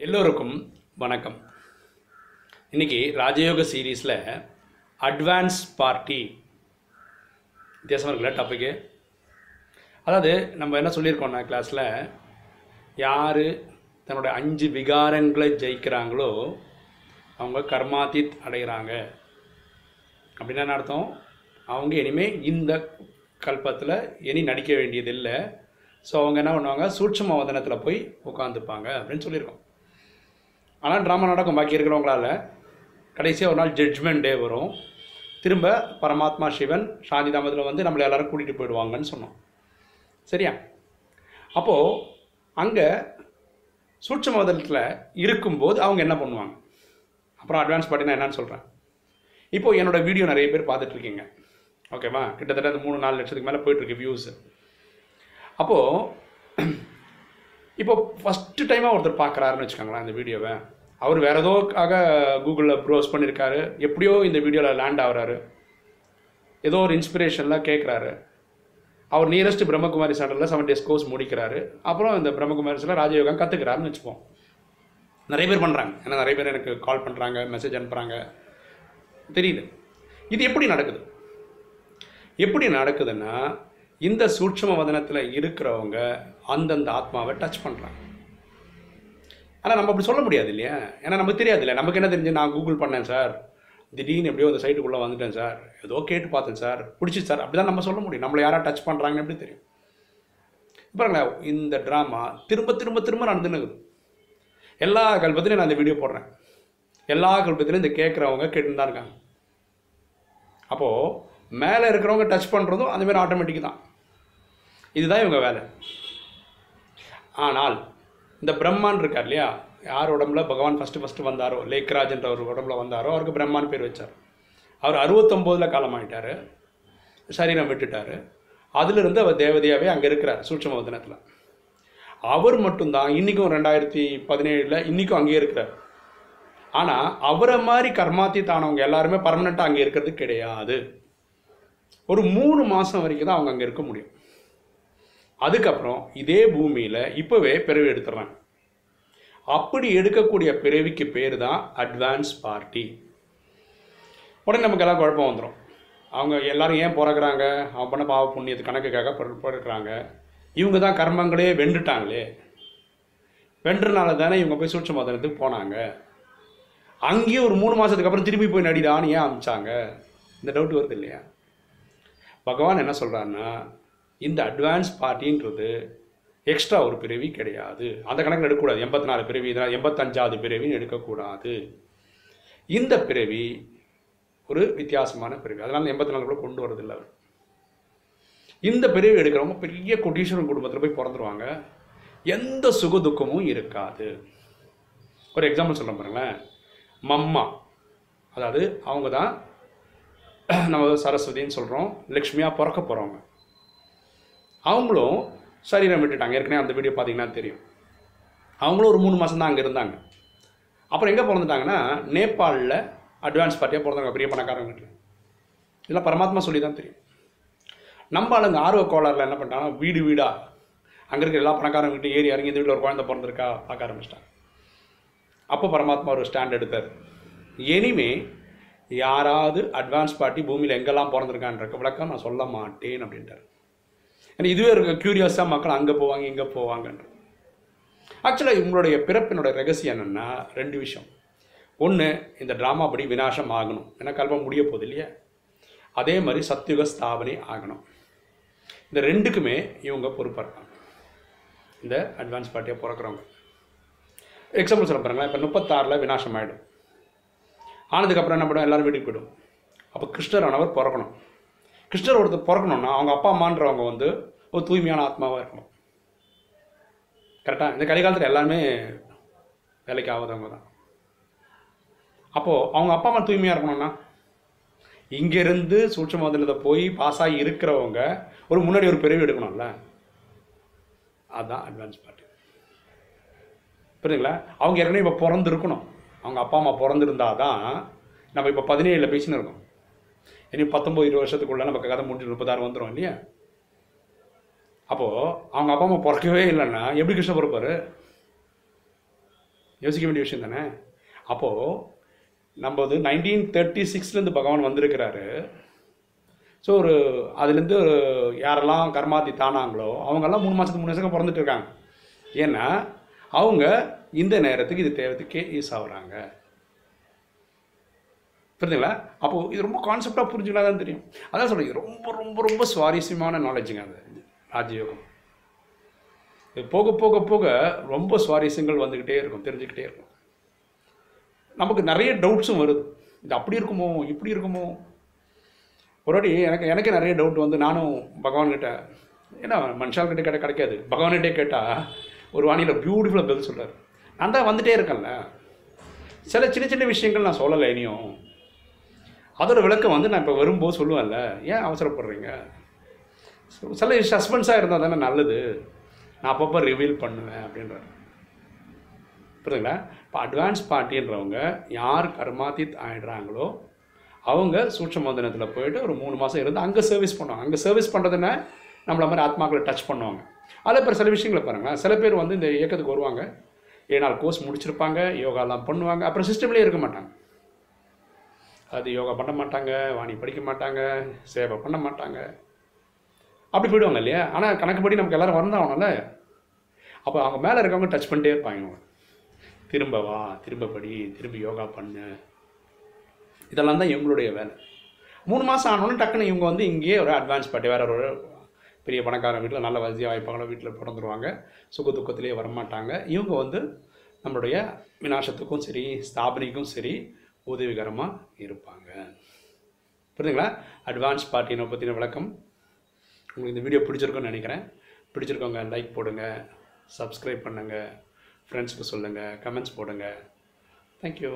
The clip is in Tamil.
எல்லோருக்கும் வணக்கம். இன்னைக்கு ராஜயோக சீரீஸில் அட்வான்ஸ் பார்ட்டி வித்தியாசமாக இருக்குல்ல டாப்பிக்கு அதாவது நம்ம என்ன சொல்லியிருக்கோம்னா கிளாஸில் யார் தன்னோட அஞ்சு விகாரங்களை ஜெயிக்கிறாங்களோ அவங்க கர்மாதித் அடைகிறாங்க. அப்படின்னா என்ன அர்த்தம்? அவங்க இனிமேல் இந்த கல்பத்தில் இனி நடிக்க வேண்டியதில்லை. ஸோ அவங்க என்ன பண்ணுவாங்க? சூட்சும வதனத்தில் போய் உட்காந்துப்பாங்க அப்படின்னு சொல்லியிருக்கோம். ஆனால் ட்ராமா நடக்கும் பாக்கி இருக்கிறவங்களால. கடைசியாக ஒரு நாள் ஜட்ஜ்மெண்ட் டே வரும். திரும்ப பரமாத்மா சிவன் சாந்தி தாமத்தில் வந்து நம்மளை எல்லோரும் கூட்டிகிட்டு போயிடுவாங்கன்னு சொன்னோம். சரியா? அப்போது அங்கே சூட்சமதத்தில் இருக்கும்போது அவங்க என்ன பண்ணுவாங்க? அப்புறம் அட்வான்ஸ் பார்ட்டினா என்னன்னு சொல்கிறேன் இப்போது என்னோட வீடியோ நிறைய பேர் பார்த்துட்ருக்கீங்க. ஓகேவா கிட்டத்தட்ட அந்த மூணு நாலு லட்சத்துக்கு மேலே போயிட்டுருக்கு வியூஸ் அப்போது இப்போ ஃபஸ்ட்டு டைமாக ஒருத்தர் பார்க்குறாருன்னு வச்சுக்கோங்களேன் அந்த வீடியோவை அவர் வேறு ஏதோக்காக கூகுளில் ப்ரோஸ் பண்ணியிருக்காரு எப்படியோ இந்த வீடியோவில் லேண்ட் ஆகுறாரு. ஏதோ ஒரு இன்ஸ்பிரேஷன்லாம் கேட்குறாரு அவர் நியரஸ்ட் பிரம்மகுமாரி சென்டரில் செவன் டேஸ் கோர்ஸ் முடிக்கிறாரு. அப்புறம் இந்த பிரம்மகுமாரிஸில் ராஜயோகம் கற்றுக்கிறாருன்னு வச்சுப்போம். நிறைய பேர் பண்ணுறாங்க ஏன்னா நிறைய பேர் எனக்கு கால் பண்ணுறாங்க மெசேஜ் அனுப்புகிறாங்க தெரியுது. இது எப்படி நடக்குது? எப்படி நடக்குதுன்னா இந்த சூட்சம வதனத்தில் இருக்கிறவங்க அந்தந்த ஆத்மாவை டச் பண்ணுறாங்க ஆனால் நம்ம அப்படி சொல்ல முடியாது இல்லையா? ஏன்னா நமக்கு தெரியாது இல்லை நமக்கு என்ன தெரிஞ்சு நான் கூகுள் பண்ணேன் சார் திடீர்னு எப்படியோ அந்த சைட்டுக்குள்ளே வந்துட்டேன் சார் ஏதோ கேட்டு பார்த்தேன் சார் பிடிச்சி சார் அப்படி தான் நம்ம சொல்ல முடியும். நம்மளை யாராவது டச் பண்ணுறாங்கன்னு எப்படி தெரியும்? பாருங்களேன் இந்த ட்ராமா திரும்ப திரும்ப திரும்ப நடந்துன்னு எல்லா கல்பத்திலையும் நான் இந்த வீடியோ போடுறேன். எல்லா கல்பத்திலையும் இந்த கேட்குறவங்க கேட்டுன்னு தான் இருக்காங்க. அப்போது மேலே இருக்கிறவங்க டச் பண்ணுறதும் அந்தமாரி ஆட்டோமேட்டிக் தான். இதுதான் இவங்க வேலை. ஆனால் இந்த பிரம்மான் இருக்கார் இல்லையா? யார் உடம்புல? பகவான் ஃபஸ்ட்டு ஃபஸ்ட்டு வந்தாரோ? லேக்ராஜ்ன்ற ஒரு உடம்புல வந்தாரோ? அவருக்கு பிரம்மான் பேர் வச்சார். அவர் அறுபத்தொம்போதில் காலமாயிட்டார் சரீரம் விட்டுட்டார். அதிலிருந்து அவர் தேவதையாகவே அங்கே இருக்கிறார் சூட்சம வதனத்தில் அவர் மட்டும்தான் இன்றைக்கும் ரெண்டாயிரத்தி பதினேழில் இன்றைக்கும் அங்கேயே இருக்கிறார். ஆனால் அவரை மாதிரி கர்மாத்தி தானவங்க எல்லாருமே பர்மனெண்ட்டாக அங்கே இருக்கிறது கிடையாது. ஒரு மூணு மாதம் வரைக்கும் தான் அவங்க அங்கே இருக்க முடியும். அதுக்கப்புறம் இதே பூமியில் இப்போவே பிறவி எடுத்துடுறாங்க அப்படி எடுக்கக்கூடிய பிறவிக்கு பேர் தான் அட்வான்ஸ் பார்ட்டி உடனே நமக்கு எல்லாம் குழப்பம் வந்துடும் அவங்க எல்லாரும் ஏன் பிறகுறாங்க? அவன் பண்ண பாவ புண்ணியத்து கணக்குக்காக பிற- பிறக்குறாங்க இவங்க தான் கர்மங்களே வென்றுட்டாங்களே. வென்றனால தானே இவங்க போய் சூட்ச மதனத்துக்கு போனாங்க. அங்கேயே ஒரு மூணு மாதத்துக்கு அப்புறம் திரும்பி போய் நடிடான்னு ஏன் அமிச்சாங்க? இந்த டவுட் வருது இல்லையா? பகவான் என்ன சொல்கிறாருன்னா இந்த அட்வான்ஸ் பார்ட்டின்றது எக்ஸ்ட்ரா ஒரு பிறவி கிடையாது. அந்த கணக்கில் எடுக்கக்கூடாது. எண்பத்தி நாலு பிறவி இதனால் எண்பத்தஞ்சாவது பிறவின்னு எடுக்கக்கூடாது. இந்த பிறவி ஒரு வித்தியாசமான பிறவி அதனால் எண்பத்தி நாலு கூட கொண்டு வரதில்லை. அவர் இந்த பிறவி எடுக்கிறவங்க பெரிய கொட்டீஸ்வரன் குடும்பத்தில் போய் பிறந்துருவாங்க. எந்த சுக துக்கமும் இருக்காது. ஒரு எக்ஸாம்பிள் சொல்ல பாருங்களேன். மம்மா. அதாவது அவங்க தான் நம்ம சரஸ்வதின்னு சொல்கிறோம் லக்ஷ்மியாக பிறக்க போகிறவங்க அவங்களும் சரீரம் விட்டுட்டாங்க. ஏற்கனவே அந்த வீடியோ பார்த்தீங்கன்னா தெரியும். அவங்களும் ஒரு மூணு மாதம் தான் அங்கே இருந்தாங்க. அப்புறம் எங்கே பிறந்துட்டாங்கன்னா நேபாளில் அட்வான்ஸ் பார்ட்டியாக பிறந்தாங்க பெரிய பணக்காரங்க வீட்டில் இதெல்லாம் பரமாத்மா சொல்லி தான் தெரியும். நம்ம ஆளுங்க ஆர்வ கோளாறில் என்ன பண்ணிட்டாங்கன்னா வீடு வீடாக அங்கே இருக்கிற எல்லா பணக்காரங்க வீட்டு ஏறி இறங்கி இந்த வீட்டில் ஒரு குழந்தை பிறந்திருக்கா பார்க்க ஆரம்பிச்சிட்டாங்க. அப்போ பரமாத்மா ஒரு ஸ்டாண்ட் எடுத்தார். இனிமே யாராவது அட்வான்ஸ் பார்ட்டி பூமியில் எங்கெல்லாம் பிறந்திருக்கான்ற விளக்கம் நான் சொல்ல மாட்டேன் அப்படின்ட்டார். ஏன்னா இதுவே இருக்க க்யூரியஸாக மக்கள் அங்கே போவாங்க இங்கே போவாங்கன்ற ஆக்சுவலாக இவங்களுடைய பிறப்பினுடைய ரகசியம் என்னென்னா ரெண்டு விஷயம். ஒன்று இந்த ட்ராமா படி விநாசம் ஆகணும். ஏன்னா கல்பம் முடிய போகுது இல்லையா? அதே மாதிரி சத்தியுக ஸ்தாபனை ஆகணும். இந்த ரெண்டுக்குமே இவங்க பொறுப்பாக இருக்காங்க இந்த அட்வான்ஸ் பார்ட்டியாக பிறக்கிறவங்க. எக்ஸாம்பிள் சொல்ல பாருங்களேன். இப்போ முப்பத்தாறில் விநாசம் ஆகிடும் ஆனதுக்கப்புறம் என்ன பண்ணுவோம் எல்லாரும் வீட்டுக்கு போய்டும். அப்போ கிருஷ்ணர் ஆனவர் பிறக்கணும். கிருஷ்ணர் ஒருத்தர் பிறக்கணும்னா அவங்க அப்பா அம்மான்றவங்க வந்து ஒரு தூய்மையான ஆத்மாவாக இருக்கணும். கரெக்டாக இந்த கலிகாலத்தில் எல்லாருமே வேலைக்கு ஆகாதவங்க தான். அப்போது அவங்க அப்பா அம்மா தூய்மையாக இருக்கணும்னா இங்கேருந்து சூட்சம போய் பாஸ் ஆகி இருக்கிறவங்க ஒரு முன்னாடி ஒரு பிறவி எடுக்கணும்ல? அதுதான் அட்வான்ஸ் பார்ட்டி புரியுதுங்களா? அவங்க ஏற்கனவே இப்போ பிறந்திருக்கணும். அவங்க அப்பா அம்மா பிறந்திருந்தால் தான் நம்ம இப்போ பதினேழில் பேசின்னு இருக்கோம். இனி பத்தொம்பது இருபது வருஷத்துக்குள்ளே நமக்கு கதை முடிஞ்சு முப்பதாயிரம் வந்துடும் இல்லையா? அப்போது அவங்க அப்பா அம்மா பிறக்கவே இல்லைன்னா எப்படி கிருஷ்ண பிறப்பார்? யோசிக்க வேண்டிய விஷயம் தானே? அப்போது நம்ம வந்து நைன்டீன் தேர்ட்டி சிக்ஸ்லேருந்து பகவான் வந்திருக்கிறாரு. ஸோ ஒரு அதுலேருந்து ஒரு யாரெல்லாம் கர்மாதி தானாங்களோ அவங்கெல்லாம் மூணு மாதத்துக்கு மூணு மாதத்துக்கு பிறந்துட்டு இருக்காங்க. ஏன்னா அவங்க இந்த நேரத்துக்கு இது தேவத்துக்கே யூஸ் ஆகுறாங்க. புரியுதுங்களா அப்போது இது ரொம்ப கான்செப்டாக புரிஞ்சுக்கலாம் தான் தெரியும். அதான் சொல்கிறேன் ரொம்ப ரொம்ப ரொம்ப சுவாரஸ்யமான நாலேஜுங்க அது. ராஜயோகம். இது போக போக போக ரொம்ப சுவாரஸ்யங்கள் வந்துக்கிட்டே இருக்கும் தெரிஞ்சுக்கிட்டே இருக்கும். நமக்கு நிறைய டவுட்ஸும் வருது. இது அப்படி இருக்குமோ இப்படி இருக்குமோ? ஒரு வாட்டி எனக்கு எனக்கே நிறைய டவுட் வந்து நானும் பகவான்கிட்ட ஏன்னா மனுஷால்கிட்ட கேட்ட கிடைக்காது. பகவான்கிட்டே கேட்டால் ஒரு வாணியில் பியூட்டிஃபுல்லாக பதில் சொல்கிறார் நான் தான் வந்துட்டே இருக்கேன்ல. சில சின்ன சின்ன விஷயங்கள் நான் சொல்லலை இனியும். அதோட விளக்கம் வந்து நான் இப்போ வரும்போது சொல்லுவேன்ல. ஏன் அவசரப்படுறீங்க? சில சஸ்பென்ஸாக இருந்தால் தானே நல்லது. நான் அப்பப்போ ரிவீல் பண்ணுவேன் அப்படின்றார். புரியுதுங்களா? இப்போ அட்வான்ஸ் பார்ட்டின்றவங்க யார் கர்மாதித் ஆயிடுறாங்களோ அவங்க சூட்சமந்தனத்தில் போயிட்டு ஒரு மூணு மாதம் இருந்து அங்கே சர்வீஸ் பண்ணுவாங்க. அங்கே சர்வீஸ் பண்ணுறதுன்னா நம்மள மாதிரி ஆத்மாக்களை டச் பண்ணுவாங்க. அதில் இப்போ சில விஷயங்களை பாருங்களேன். சில பேர் வந்து இந்த இயக்கத்துக்கு வருவாங்க. ஏழு நாள் கோர்ஸ் முடிச்சிருப்பாங்க யோகாலாம் பண்ணுவாங்க. அப்புறம் சிஸ்டம்லேயே இருக்க மாட்டாங்க. அது யோகா பண்ண மாட்டாங்க வாணி படிக்க மாட்டாங்க சேவை பண்ண மாட்டாங்க. அப்படி போயிடுவாங்க இல்லையா? ஆனால் கணக்குப்படி நமக்கு எல்லாரும் வரந்தாகணும்ல. அப்போ அவங்க மேலே இருக்கவங்க டச் பண்ணிட்டே இருப்பாங்க. திரும்ப வா திரும்ப படி திரும்ப யோகா பண்ணு. இதெல்லாம் தான் இவங்களுடைய வேலை. மூணு மாதம் ஆனோடனே டக்குன்னு இவங்க வந்து இங்கேயே ஒரு அட்வான்ஸ் பார்ட்டி வேறு ஒரு பெரிய பணக்கார வீட்டில் நல்ல வசதியாக வாய்ப்பாங்களோ வீட்டில் பிறந்துருவாங்க. சுக துக்கத்திலே வரமாட்டாங்க. இவங்க வந்து நம்மளுடைய விநாசத்துக்கும் சரி ஸ்தாபனைக்கும் சரி உதவிகரமாக இருப்பாங்க. புரியுதுங்களா அட்வான்ஸ் பார்ட்டியினை பற்றின விளக்கம். உங்களுக்கு இந்த வீடியோ பிடிச்சிருக்குன்னு நினைக்கிறேன். பிடிச்சிருக்கவங்க லைக் போடுங்க சப்ஸ்கிரைப் பண்ணுங்கள் ஃப்ரெண்ட்ஸுக்கு சொல்லுங்கள் கமெண்ட்ஸ் போடுங்க. தேங்க்யூ